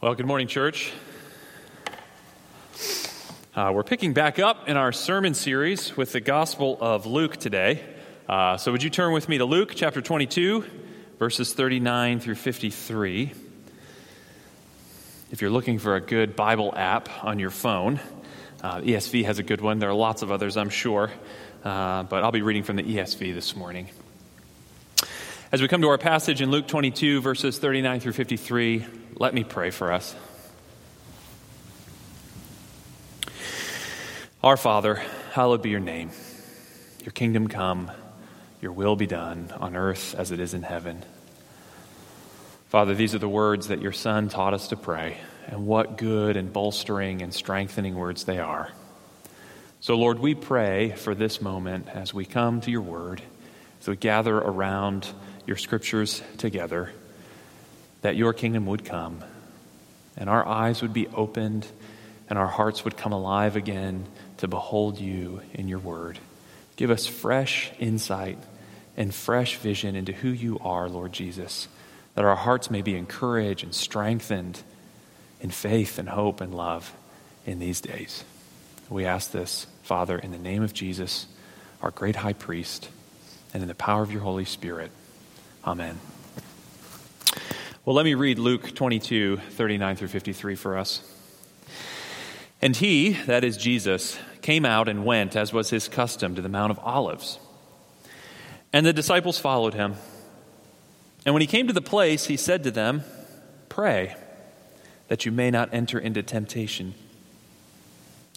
Well, good morning, church. Uh, we're picking back up in our sermon series with the Gospel of Luke today. Uh, so, would you turn with me to Luke chapter 22, verses 39 through 53? If you're looking for a good Bible app on your phone, uh, ESV has a good one. There are lots of others, I'm sure, uh, but I'll be reading from the ESV this morning. As we come to our passage in Luke 22, verses 39 through 53, let me pray for us. Our Father, hallowed be your name. Your kingdom come, your will be done on earth as it is in heaven. Father, these are the words that your Son taught us to pray, and what good and bolstering and strengthening words they are. So, Lord, we pray for this moment as we come to your word, as we gather around your scriptures together that your kingdom would come and our eyes would be opened and our hearts would come alive again to behold you in your word. Give us fresh insight and fresh vision into who you are, Lord Jesus, that our hearts may be encouraged and strengthened in faith and hope and love in these days. We ask this, Father, in the name of Jesus, our great high priest, and in the power of your Holy Spirit. Amen. Well, let me read Luke 22, 39 through 53 for us. And he, that is Jesus, came out and went, as was his custom, to the Mount of Olives. And the disciples followed him. And when he came to the place, he said to them, Pray, that you may not enter into temptation.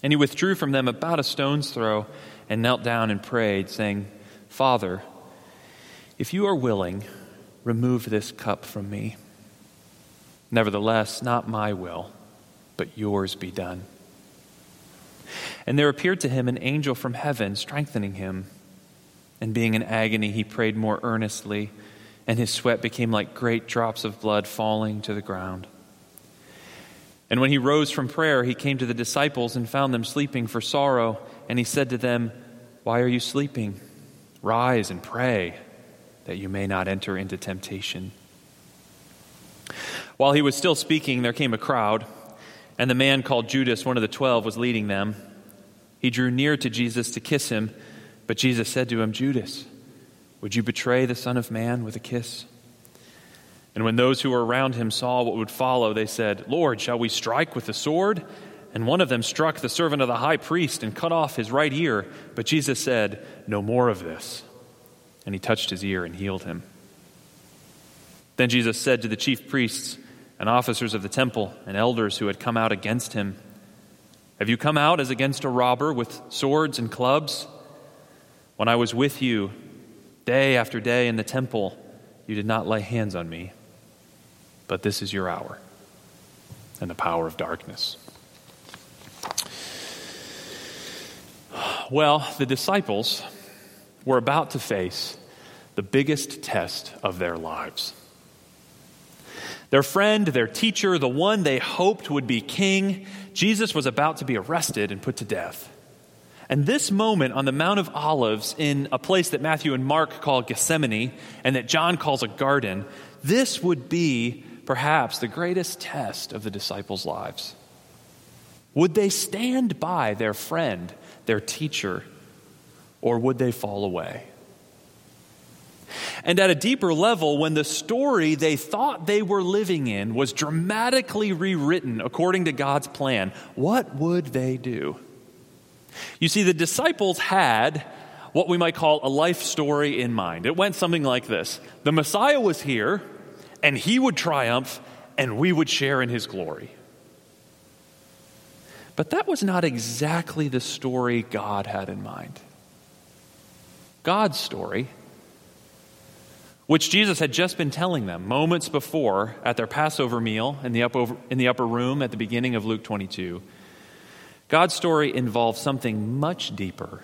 And he withdrew from them about a stone's throw and knelt down and prayed, saying, Father, if you are willing, remove this cup from me. Nevertheless, not my will, but yours be done. And there appeared to him an angel from heaven, strengthening him. And being in agony, he prayed more earnestly, and his sweat became like great drops of blood falling to the ground. And when he rose from prayer, he came to the disciples and found them sleeping for sorrow. And he said to them, Why are you sleeping? Rise and pray, that you may not enter into temptation. While he was still speaking, there came a crowd, and the man called Judas, one of the twelve, was leading them. He drew near to Jesus to kiss him, but Jesus said to him, Judas, would you betray the Son of Man with a kiss? And when those who were around him saw what would follow, they said, Lord, shall we strike with the sword? And one of them struck the servant of the high priest and cut off his right ear. But Jesus said, No more of this. And he touched his ear and healed him. Then Jesus said to the chief priests, and officers of the temple and elders who had come out against him. Have you come out as against a robber with swords and clubs? When I was with you day after day in the temple, you did not lay hands on me. But this is your hour and the power of darkness. Well, the disciples were about to face the biggest test of their lives. Their friend, their teacher, the one they hoped would be king, Jesus was about to be arrested and put to death. And this moment on the Mount of Olives, in a place that Matthew and Mark call Gethsemane and that John calls a garden, this would be perhaps the greatest test of the disciples' lives. Would they stand by their friend, their teacher, or would they fall away? And at a deeper level, when the story they thought they were living in was dramatically rewritten according to God's plan, what would they do? You see, the disciples had what we might call a life story in mind. It went something like this The Messiah was here, and he would triumph, and we would share in his glory. But that was not exactly the story God had in mind. God's story which Jesus had just been telling them moments before at their Passover meal in the upper, in the upper room at the beginning of Luke 22. God's story involves something much deeper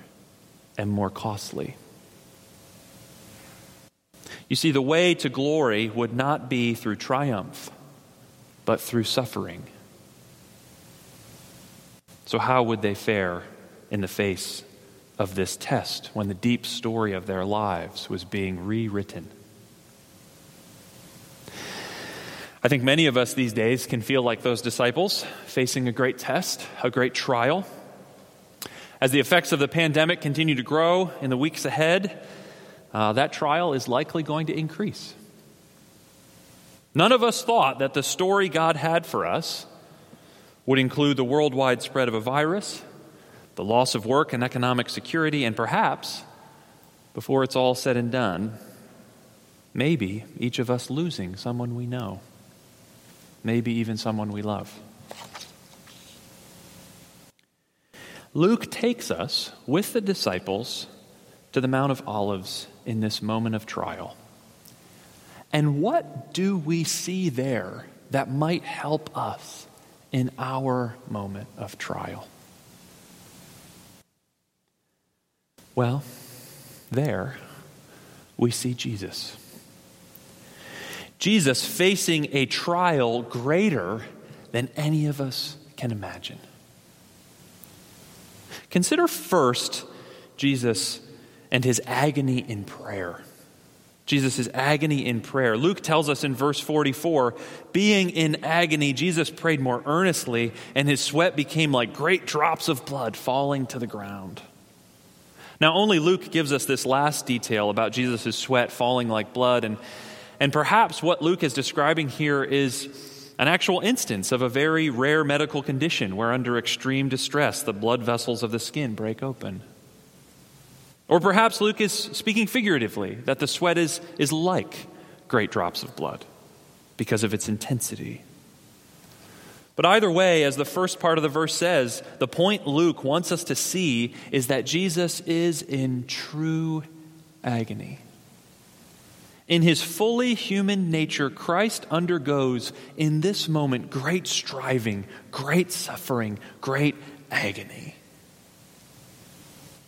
and more costly. You see, the way to glory would not be through triumph, but through suffering. So, how would they fare in the face of this test when the deep story of their lives was being rewritten. I think many of us these days can feel like those disciples facing a great test, a great trial. As the effects of the pandemic continue to grow in the weeks ahead, uh, that trial is likely going to increase. None of us thought that the story God had for us would include the worldwide spread of a virus, the loss of work and economic security, and perhaps, before it's all said and done, maybe each of us losing someone we know, maybe even someone we love. Luke takes us with the disciples to the Mount of Olives in this moment of trial. And what do we see there that might help us in our moment of trial? Well, there we see Jesus. Jesus facing a trial greater than any of us can imagine. Consider first Jesus and his agony in prayer. Jesus' agony in prayer. Luke tells us in verse 44 being in agony, Jesus prayed more earnestly, and his sweat became like great drops of blood falling to the ground. Now, only Luke gives us this last detail about Jesus' sweat falling like blood, and, and perhaps what Luke is describing here is an actual instance of a very rare medical condition where, under extreme distress, the blood vessels of the skin break open. Or perhaps Luke is speaking figuratively, that the sweat is, is like great drops of blood because of its intensity. But either way, as the first part of the verse says, the point Luke wants us to see is that Jesus is in true agony. In his fully human nature, Christ undergoes in this moment great striving, great suffering, great agony.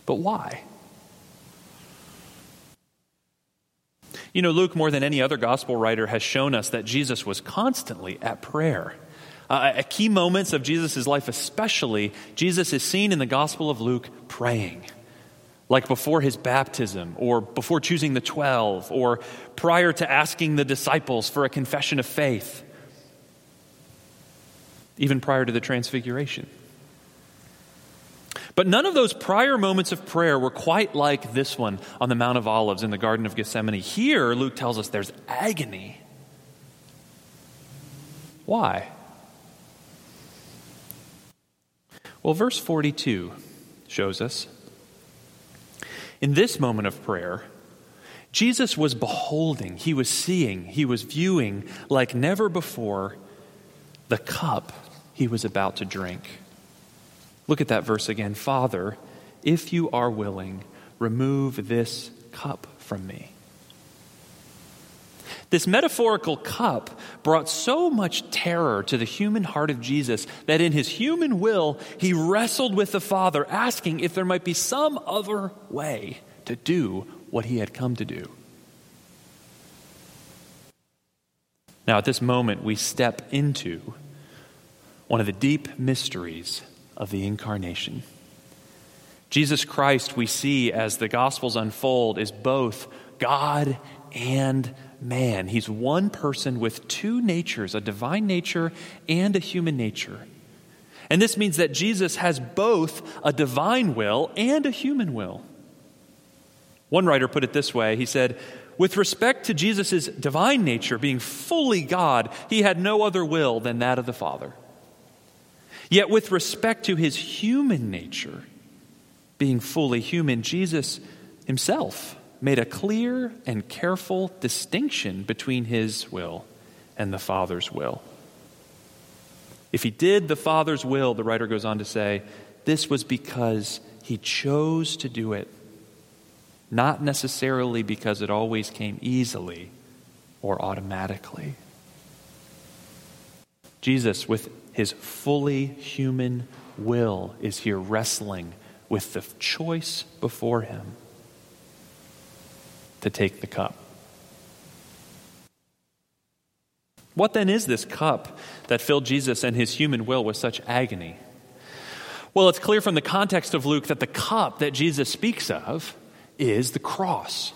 But why? You know, Luke, more than any other gospel writer, has shown us that Jesus was constantly at prayer. Uh, at key moments of Jesus' life, especially, Jesus is seen in the Gospel of Luke praying, like before his baptism, or before choosing the twelve, or prior to asking the disciples for a confession of faith, even prior to the transfiguration. But none of those prior moments of prayer were quite like this one on the Mount of Olives in the Garden of Gethsemane. Here, Luke tells us there's agony. Why? Well, verse 42 shows us. In this moment of prayer, Jesus was beholding, he was seeing, he was viewing like never before the cup he was about to drink. Look at that verse again. Father, if you are willing, remove this cup from me. This metaphorical cup brought so much terror to the human heart of Jesus that in his human will, he wrestled with the Father, asking if there might be some other way to do what he had come to do. Now, at this moment, we step into one of the deep mysteries of the incarnation. Jesus Christ, we see as the Gospels unfold, is both God and man. He's one person with two natures, a divine nature and a human nature. And this means that Jesus has both a divine will and a human will. One writer put it this way He said, with respect to Jesus' divine nature being fully God, he had no other will than that of the Father. Yet, with respect to his human nature, being fully human, Jesus himself made a clear and careful distinction between his will and the Father's will. If he did the Father's will, the writer goes on to say, this was because he chose to do it, not necessarily because it always came easily or automatically. Jesus, with his fully human will, is here wrestling with the choice before him to take the cup. What then is this cup that filled Jesus and his human will with such agony? Well, it's clear from the context of Luke that the cup that Jesus speaks of is the cross.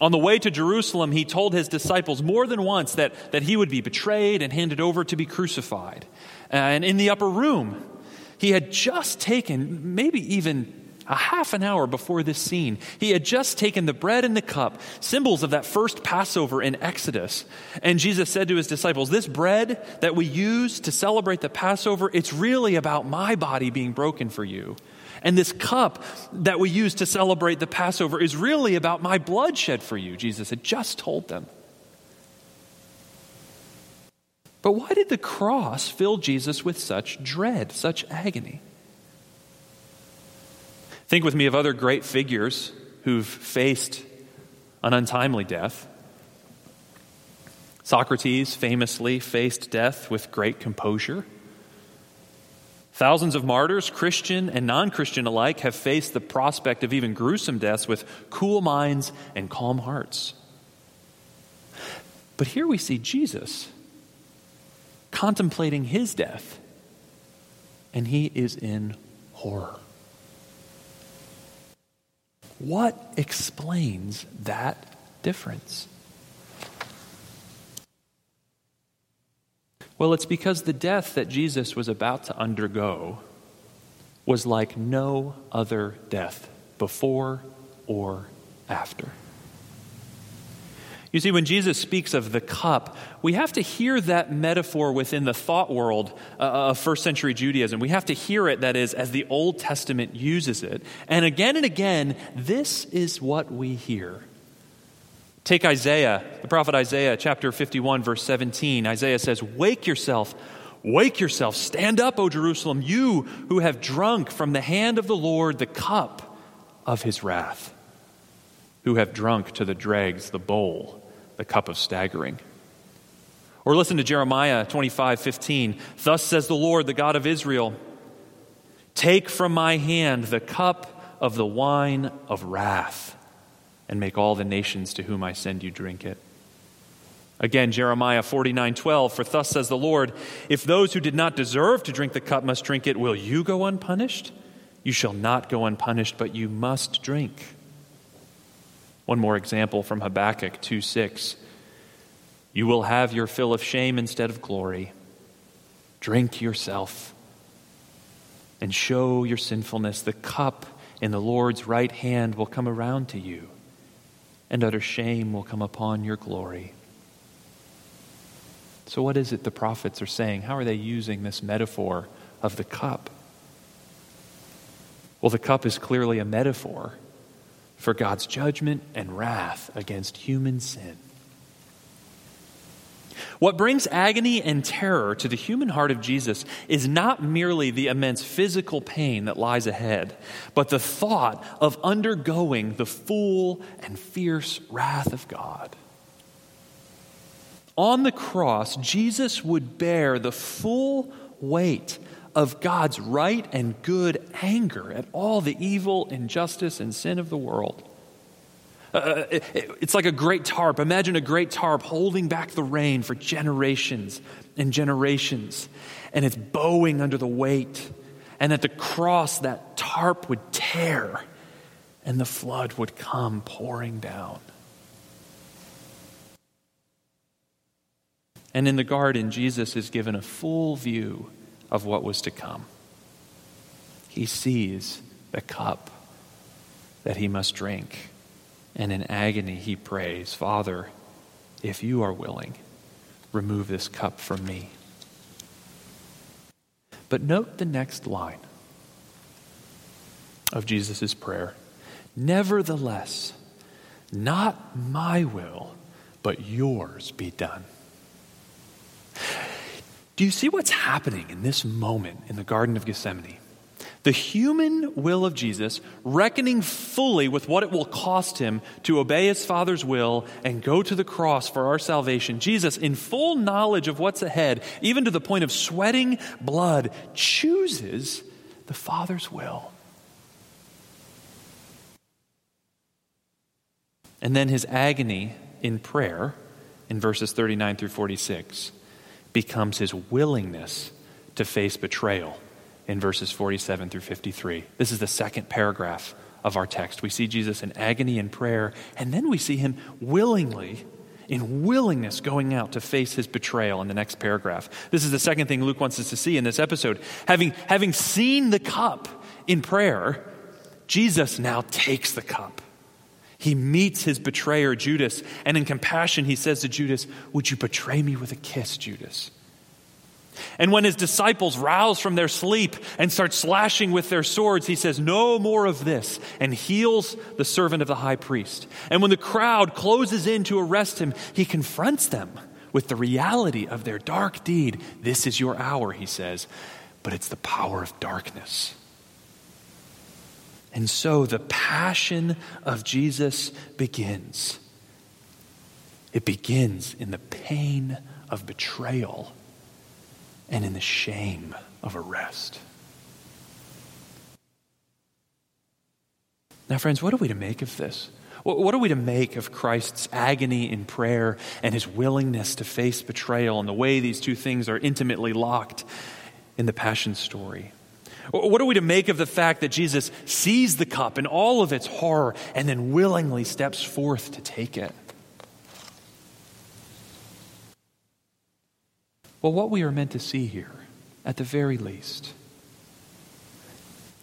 On the way to Jerusalem, he told his disciples more than once that, that he would be betrayed and handed over to be crucified. Uh, and in the upper room, he had just taken, maybe even a half an hour before this scene, he had just taken the bread and the cup, symbols of that first Passover in Exodus. And Jesus said to his disciples, This bread that we use to celebrate the Passover, it's really about my body being broken for you. And this cup that we use to celebrate the Passover is really about my blood shed for you, Jesus had just told them. But why did the cross fill Jesus with such dread, such agony? Think with me of other great figures who've faced an untimely death. Socrates famously faced death with great composure. Thousands of martyrs, Christian and non Christian alike, have faced the prospect of even gruesome deaths with cool minds and calm hearts. But here we see Jesus contemplating his death, and he is in horror. What explains that difference? Well, it's because the death that Jesus was about to undergo was like no other death before or after. You see, when Jesus speaks of the cup, we have to hear that metaphor within the thought world uh, of first century Judaism. We have to hear it, that is, as the Old Testament uses it. And again and again, this is what we hear. Take Isaiah, the prophet Isaiah, chapter 51, verse 17. Isaiah says, Wake yourself, wake yourself, stand up, O Jerusalem, you who have drunk from the hand of the Lord the cup of his wrath, who have drunk to the dregs the bowl the cup of staggering. Or listen to Jeremiah 25 15. Thus says the Lord, the God of Israel Take from my hand the cup of the wine of wrath, and make all the nations to whom I send you drink it. Again, Jeremiah 49 12. For thus says the Lord, If those who did not deserve to drink the cup must drink it, will you go unpunished? You shall not go unpunished, but you must drink. One more example from Habakkuk 2 6. You will have your fill of shame instead of glory. Drink yourself and show your sinfulness. The cup in the Lord's right hand will come around to you, and utter shame will come upon your glory. So, what is it the prophets are saying? How are they using this metaphor of the cup? Well, the cup is clearly a metaphor for God's judgment and wrath against human sin. What brings agony and terror to the human heart of Jesus is not merely the immense physical pain that lies ahead, but the thought of undergoing the full and fierce wrath of God. On the cross, Jesus would bear the full weight of God's right and good anger at all the evil, injustice, and sin of the world. Uh, it, it's like a great tarp. Imagine a great tarp holding back the rain for generations and generations, and it's bowing under the weight. And at the cross, that tarp would tear, and the flood would come pouring down. And in the garden, Jesus is given a full view of what was to come. He sees the cup that he must drink. And in agony, he prays, Father, if you are willing, remove this cup from me. But note the next line of Jesus' prayer Nevertheless, not my will, but yours be done. Do you see what's happening in this moment in the Garden of Gethsemane? The human will of Jesus, reckoning fully with what it will cost him to obey his Father's will and go to the cross for our salvation. Jesus, in full knowledge of what's ahead, even to the point of sweating blood, chooses the Father's will. And then his agony in prayer in verses 39 through 46 becomes his willingness to face betrayal in verses 47 through 53. This is the second paragraph of our text. We see Jesus in agony and prayer, and then we see him willingly, in willingness, going out to face his betrayal in the next paragraph. This is the second thing Luke wants us to see in this episode. Having, having seen the cup in prayer, Jesus now takes the cup. He meets his betrayer, Judas, and in compassion, he says to Judas, Would you betray me with a kiss, Judas? And when his disciples rouse from their sleep and start slashing with their swords, he says, No more of this, and heals the servant of the high priest. And when the crowd closes in to arrest him, he confronts them with the reality of their dark deed. This is your hour, he says, but it's the power of darkness. And so the passion of Jesus begins. It begins in the pain of betrayal and in the shame of arrest. Now, friends, what are we to make of this? What are we to make of Christ's agony in prayer and his willingness to face betrayal and the way these two things are intimately locked in the Passion story? What are we to make of the fact that Jesus sees the cup in all of its horror and then willingly steps forth to take it? Well, what we are meant to see here, at the very least,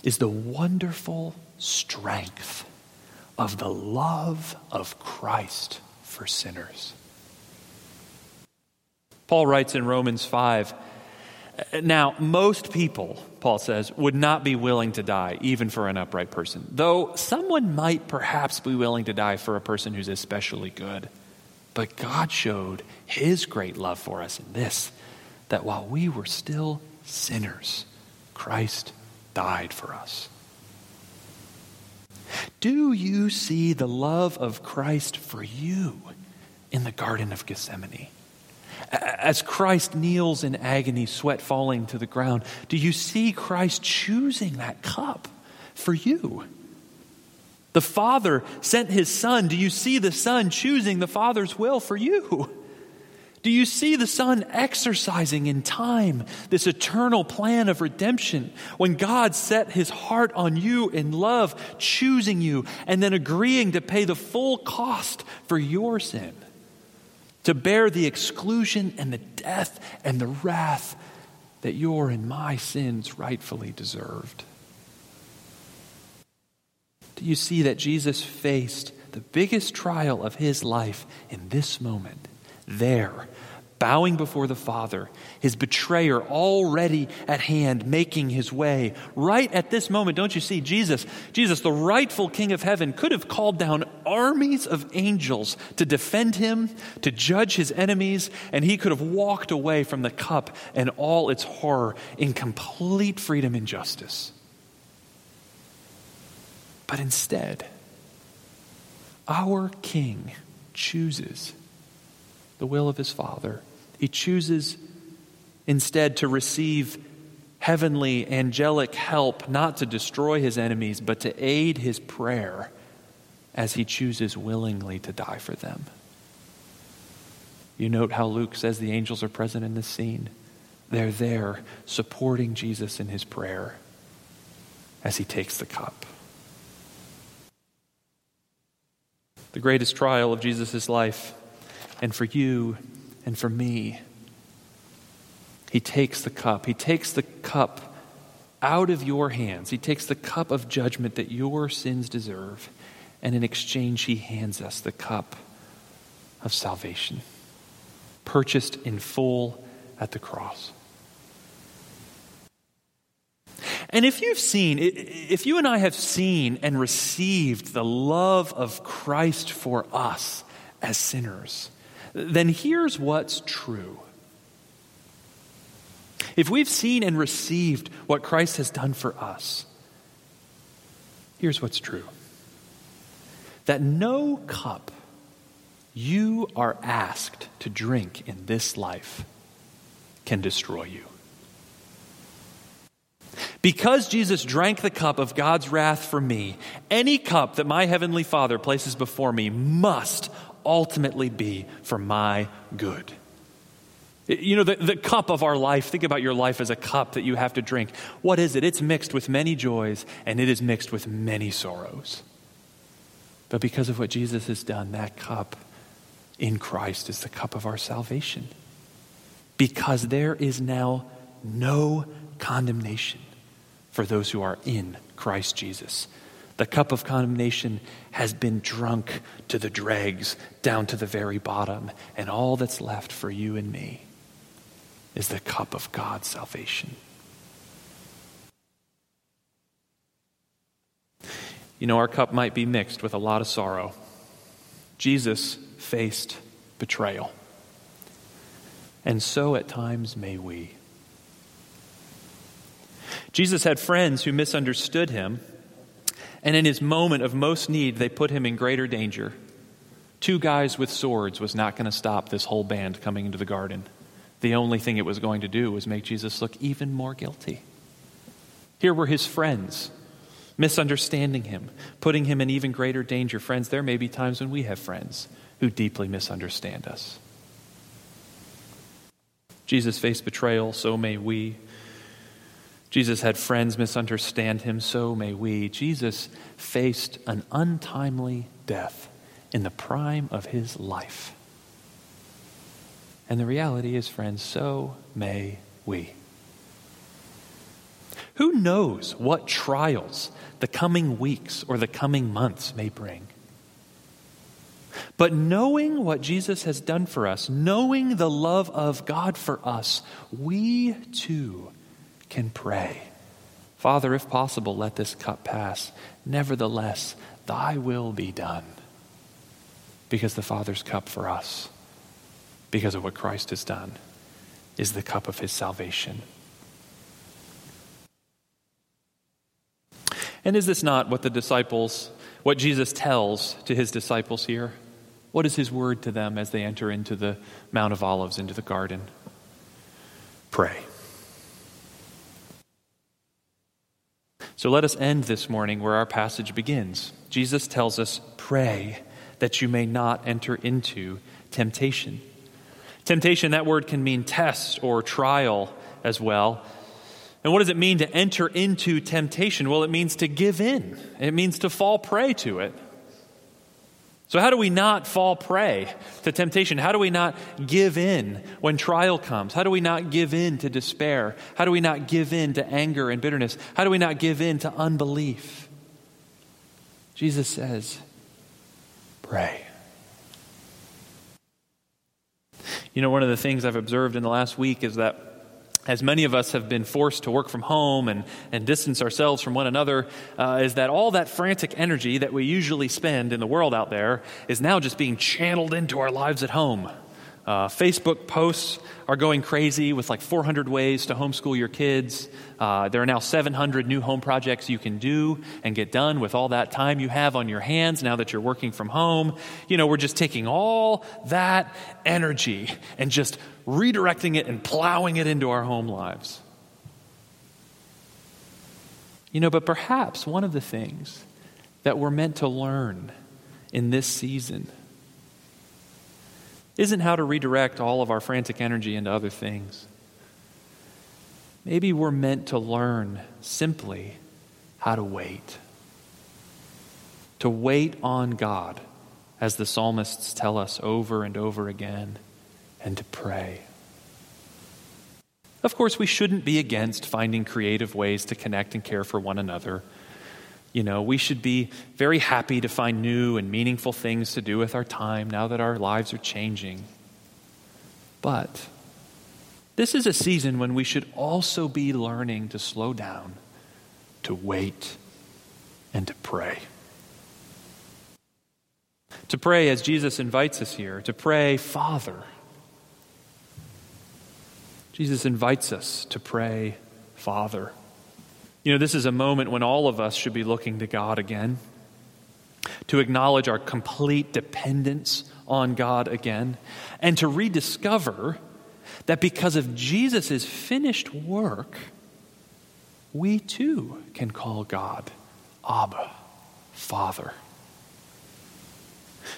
is the wonderful strength of the love of Christ for sinners. Paul writes in Romans 5 now, most people, Paul says, would not be willing to die, even for an upright person, though someone might perhaps be willing to die for a person who's especially good. But God showed his great love for us in this that while we were still sinners, Christ died for us. Do you see the love of Christ for you in the Garden of Gethsemane? As Christ kneels in agony, sweat falling to the ground, do you see Christ choosing that cup for you? The Father sent his Son. Do you see the Son choosing the Father's will for you? Do you see the Son exercising in time this eternal plan of redemption when God set his heart on you in love, choosing you, and then agreeing to pay the full cost for your sin? To bear the exclusion and the death and the wrath that your and my sins rightfully deserved. Do you see that Jesus faced the biggest trial of his life in this moment? there, bowing before the Father, his betrayer already at hand, making his way. Right at this moment, don't you see, Jesus, Jesus, the rightful King of heaven, could have called down armies of angels to defend him, to judge his enemies, and he could have walked away from the cup and all its horror in complete freedom and justice. But instead, our King chooses the will of his Father. He chooses instead to receive heavenly, angelic help, not to destroy his enemies, but to aid his prayer as he chooses willingly to die for them. You note how Luke says the angels are present in this scene. They're there supporting Jesus in his prayer as he takes the cup. The greatest trial of Jesus' life and for you and for me. He takes the cup. He takes the cup out of your hands. He takes the cup of judgment that your sins deserve. And in exchange, He hands us the cup of salvation, purchased in full at the cross. And if you've seen, if you and I have seen and received the love of Christ for us as sinners, then here's what's true. If we've seen and received what Christ has done for us, here's what's true that no cup you are asked to drink in this life can destroy you. Because Jesus drank the cup of God's wrath for me, any cup that my heavenly Father places before me must ultimately be for my good. You know, the, the cup of our life, think about your life as a cup that you have to drink. What is it? It's mixed with many joys and it is mixed with many sorrows. But because of what Jesus has done, that cup in Christ is the cup of our salvation. Because there is now no condemnation for those who are in Christ Jesus. The cup of condemnation has been drunk to the dregs, down to the very bottom, and all that's left for you and me is the cup of God's salvation. You know, our cup might be mixed with a lot of sorrow. Jesus faced betrayal. And so at times may we. Jesus had friends who misunderstood him, and in his moment of most need, they put him in greater danger. Two guys with swords was not going to stop this whole band coming into the garden. The only thing it was going to do was make Jesus look even more guilty. Here were his friends, misunderstanding him, putting him in even greater danger. Friends, there may be times when we have friends who deeply misunderstand us. Jesus faced betrayal, so may we. Jesus had friends misunderstand him, so may we. Jesus faced an untimely death in the prime of his life. And the reality is, friends, so may we. Who knows what trials the coming weeks or the coming months may bring? But knowing what Jesus has done for us, knowing the love of God for us, we too can pray. Father, if possible, let this cup pass. Nevertheless, thy will be done. Because the Father's cup for us because of what Christ has done, is the cup of his salvation. And is this not what the disciples, what Jesus tells to his disciples here? What is his word to them as they enter into the Mount of Olives, into the garden? Pray. So let us end this morning where our passage begins. Jesus tells us, Pray that you may not enter into temptation. Temptation, that word can mean test or trial as well. And what does it mean to enter into temptation? Well, it means to give in, it means to fall prey to it. So, how do we not fall prey to temptation? How do we not give in when trial comes? How do we not give in to despair? How do we not give in to anger and bitterness? How do we not give in to unbelief? Jesus says, pray. You know, one of the things I've observed in the last week is that as many of us have been forced to work from home and, and distance ourselves from one another, uh, is that all that frantic energy that we usually spend in the world out there is now just being channeled into our lives at home. Uh, Facebook posts are going crazy with like 400 ways to homeschool your kids. Uh, there are now 700 new home projects you can do and get done with all that time you have on your hands now that you're working from home. You know, we're just taking all that energy and just redirecting it and plowing it into our home lives. You know, but perhaps one of the things that we're meant to learn in this season isn't how to redirect all of our frantic energy into other things. Maybe we're meant to learn simply how to wait. To wait on God, as the psalmists tell us over and over again, and to pray. Of course, we shouldn't be against finding creative ways to connect and care for one another. You know, we should be very happy to find new and meaningful things to do with our time now that our lives are changing. But this is a season when we should also be learning to slow down, to wait, and to pray. To pray as Jesus invites us here, to pray, Father. Jesus invites us to pray, Father. You know, this is a moment when all of us should be looking to God again, to acknowledge our complete dependence on God again, and to rediscover that because of Jesus' finished work, we too can call God Abba, Father.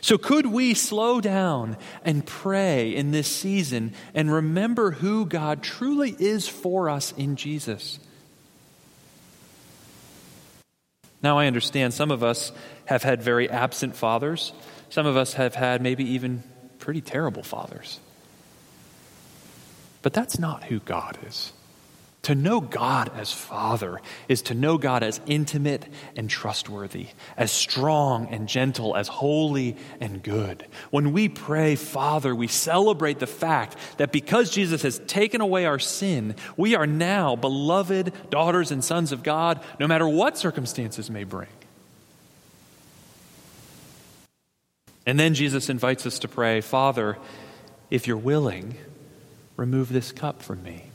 So, could we slow down and pray in this season and remember who God truly is for us in Jesus? Now, I understand some of us have had very absent fathers, some of us have had maybe even pretty terrible fathers. But that's not who God is. To know God as Father is to know God as intimate and trustworthy, as strong and gentle, as holy and good. When we pray, Father, we celebrate the fact that because Jesus has taken away our sin, we are now beloved daughters and sons of God, no matter what circumstances may bring. And then Jesus invites us to pray, Father, if you're willing, remove this cup from me.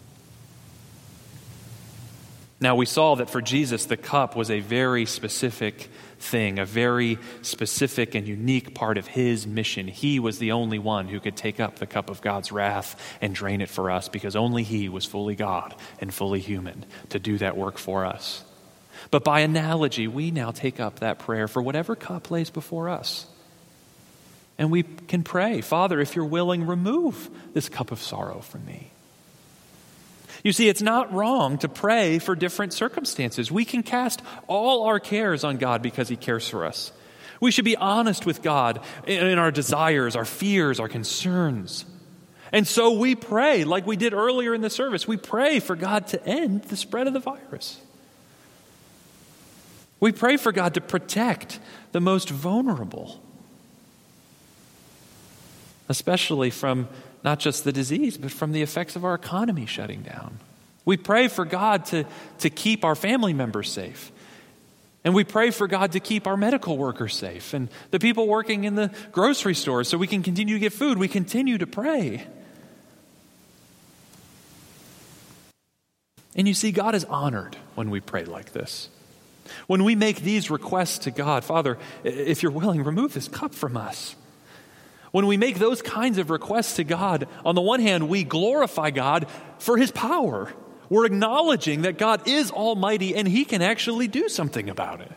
Now, we saw that for Jesus, the cup was a very specific thing, a very specific and unique part of his mission. He was the only one who could take up the cup of God's wrath and drain it for us because only he was fully God and fully human to do that work for us. But by analogy, we now take up that prayer for whatever cup lays before us. And we can pray, Father, if you're willing, remove this cup of sorrow from me. You see, it's not wrong to pray for different circumstances. We can cast all our cares on God because He cares for us. We should be honest with God in our desires, our fears, our concerns. And so we pray, like we did earlier in the service, we pray for God to end the spread of the virus. We pray for God to protect the most vulnerable, especially from not just the disease, but from the effects of our economy shutting down. We pray for God to, to keep our family members safe. And we pray for God to keep our medical workers safe and the people working in the grocery stores so we can continue to get food. We continue to pray. And you see, God is honored when we pray like this. When we make these requests to God, Father, if you're willing, remove this cup from us. When we make those kinds of requests to God, on the one hand, we glorify God for his power. We're acknowledging that God is almighty and he can actually do something about it.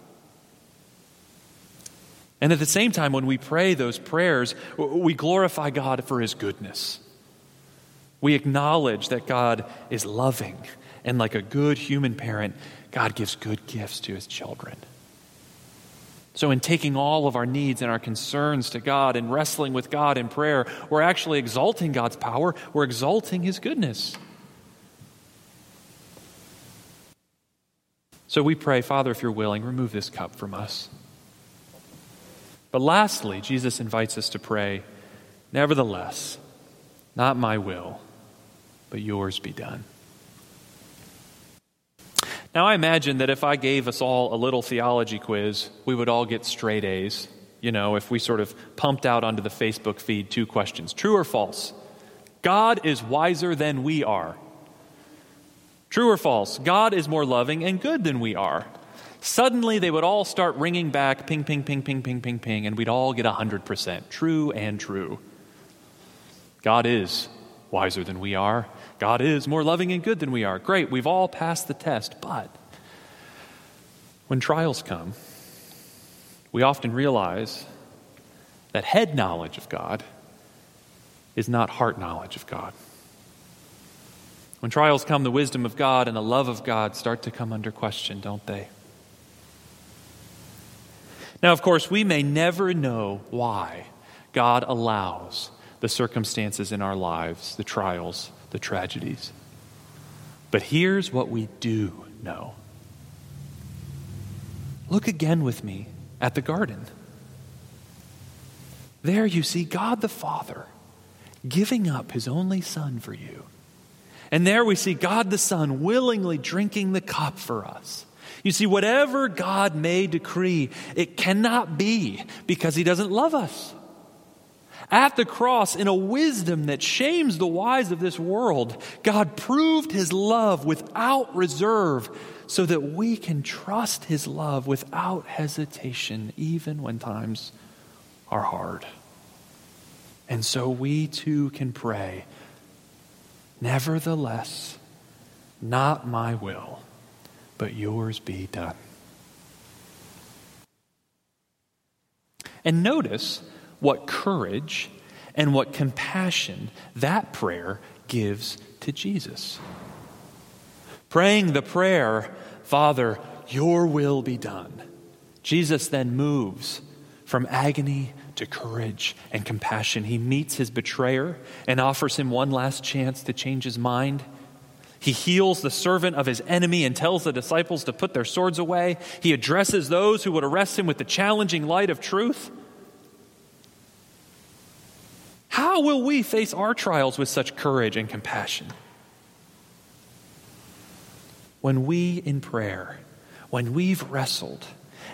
And at the same time, when we pray those prayers, we glorify God for his goodness. We acknowledge that God is loving, and like a good human parent, God gives good gifts to his children. So, in taking all of our needs and our concerns to God and wrestling with God in prayer, we're actually exalting God's power, we're exalting His goodness. So we pray, Father, if you're willing, remove this cup from us. But lastly, Jesus invites us to pray, Nevertheless, not my will, but yours be done. Now, I imagine that if I gave us all a little theology quiz, we would all get straight A's. You know, if we sort of pumped out onto the Facebook feed two questions true or false? God is wiser than we are. True or false? God is more loving and good than we are. Suddenly, they would all start ringing back ping, ping, ping, ping, ping, ping, ping, and we'd all get 100%. True and true. God is wiser than we are. God is more loving and good than we are. Great, we've all passed the test. But when trials come, we often realize that head knowledge of God is not heart knowledge of God. When trials come, the wisdom of God and the love of God start to come under question, don't they? Now, of course, we may never know why God allows the circumstances in our lives, the trials, the tragedies. But here's what we do know. Look again with me at the garden. There you see God the Father giving up his only Son for you. And there we see God the Son willingly drinking the cup for us. You see, whatever God may decree, it cannot be because he doesn't love us. At the cross, in a wisdom that shames the wise of this world, God proved his love without reserve so that we can trust his love without hesitation, even when times are hard. And so we too can pray, Nevertheless, not my will, but yours be done. And notice what courage and what compassion that prayer gives to Jesus. Praying the prayer, Father, your will be done. Jesus then moves from agony to courage and compassion. He meets his betrayer and offers him one last chance to change his mind. He heals the servant of his enemy and tells the disciples to put their swords away. He addresses those who would arrest him with the challenging light of truth. How will we face our trials with such courage and compassion? When we, in prayer, when we've wrestled,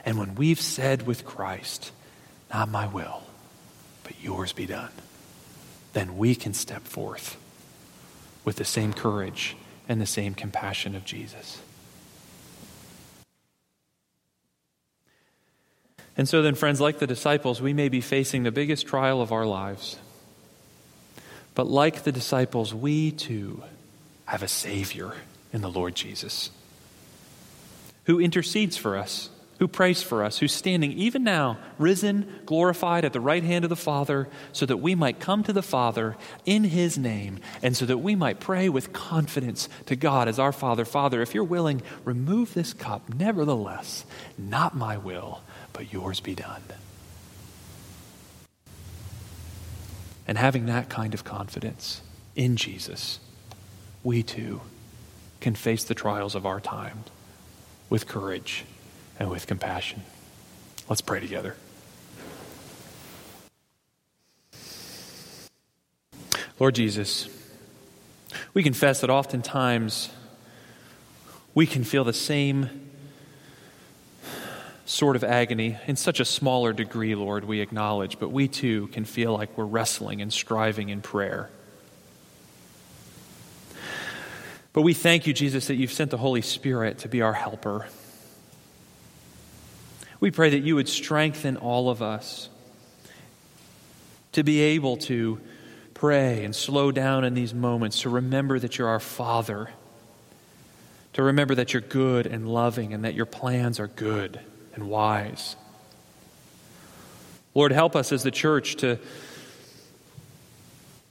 and when we've said with Christ, Not my will, but yours be done, then we can step forth with the same courage and the same compassion of Jesus. And so, then, friends, like the disciples, we may be facing the biggest trial of our lives. But like the disciples, we too have a Savior in the Lord Jesus who intercedes for us who prays for us, who's standing even now, risen, glorified at the right hand of the Father, so that we might come to the Father in His name, and so that we might pray with confidence to God as our Father. Father, if you're willing, remove this cup. Nevertheless, not my will, but yours be done. And having that kind of confidence in Jesus, we too can face the trials of our time with courage and with compassion. Let's pray together. Lord Jesus, we confess that oftentimes we can feel the same sort of agony in such a smaller degree, Lord, we acknowledge, but we too can feel like we're wrestling and striving in prayer. But we thank you, Jesus, that you've sent the Holy Spirit to be our helper. We pray that you would strengthen all of us to be able to pray and slow down in these moments, to remember that you're our Father, to remember that you're good and loving and that your plans are good and wise. Lord, help us as the church to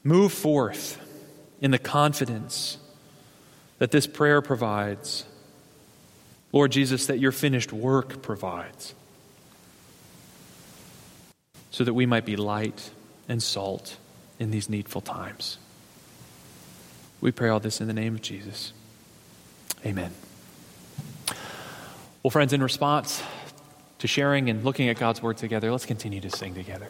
move forth in the confidence that this prayer provides. Lord Jesus, that your finished work provides so that we might be light and salt in these needful times. We pray all this in the name of Jesus. Amen. Well, friends, in response to sharing and looking at God's word together, let's continue to sing together.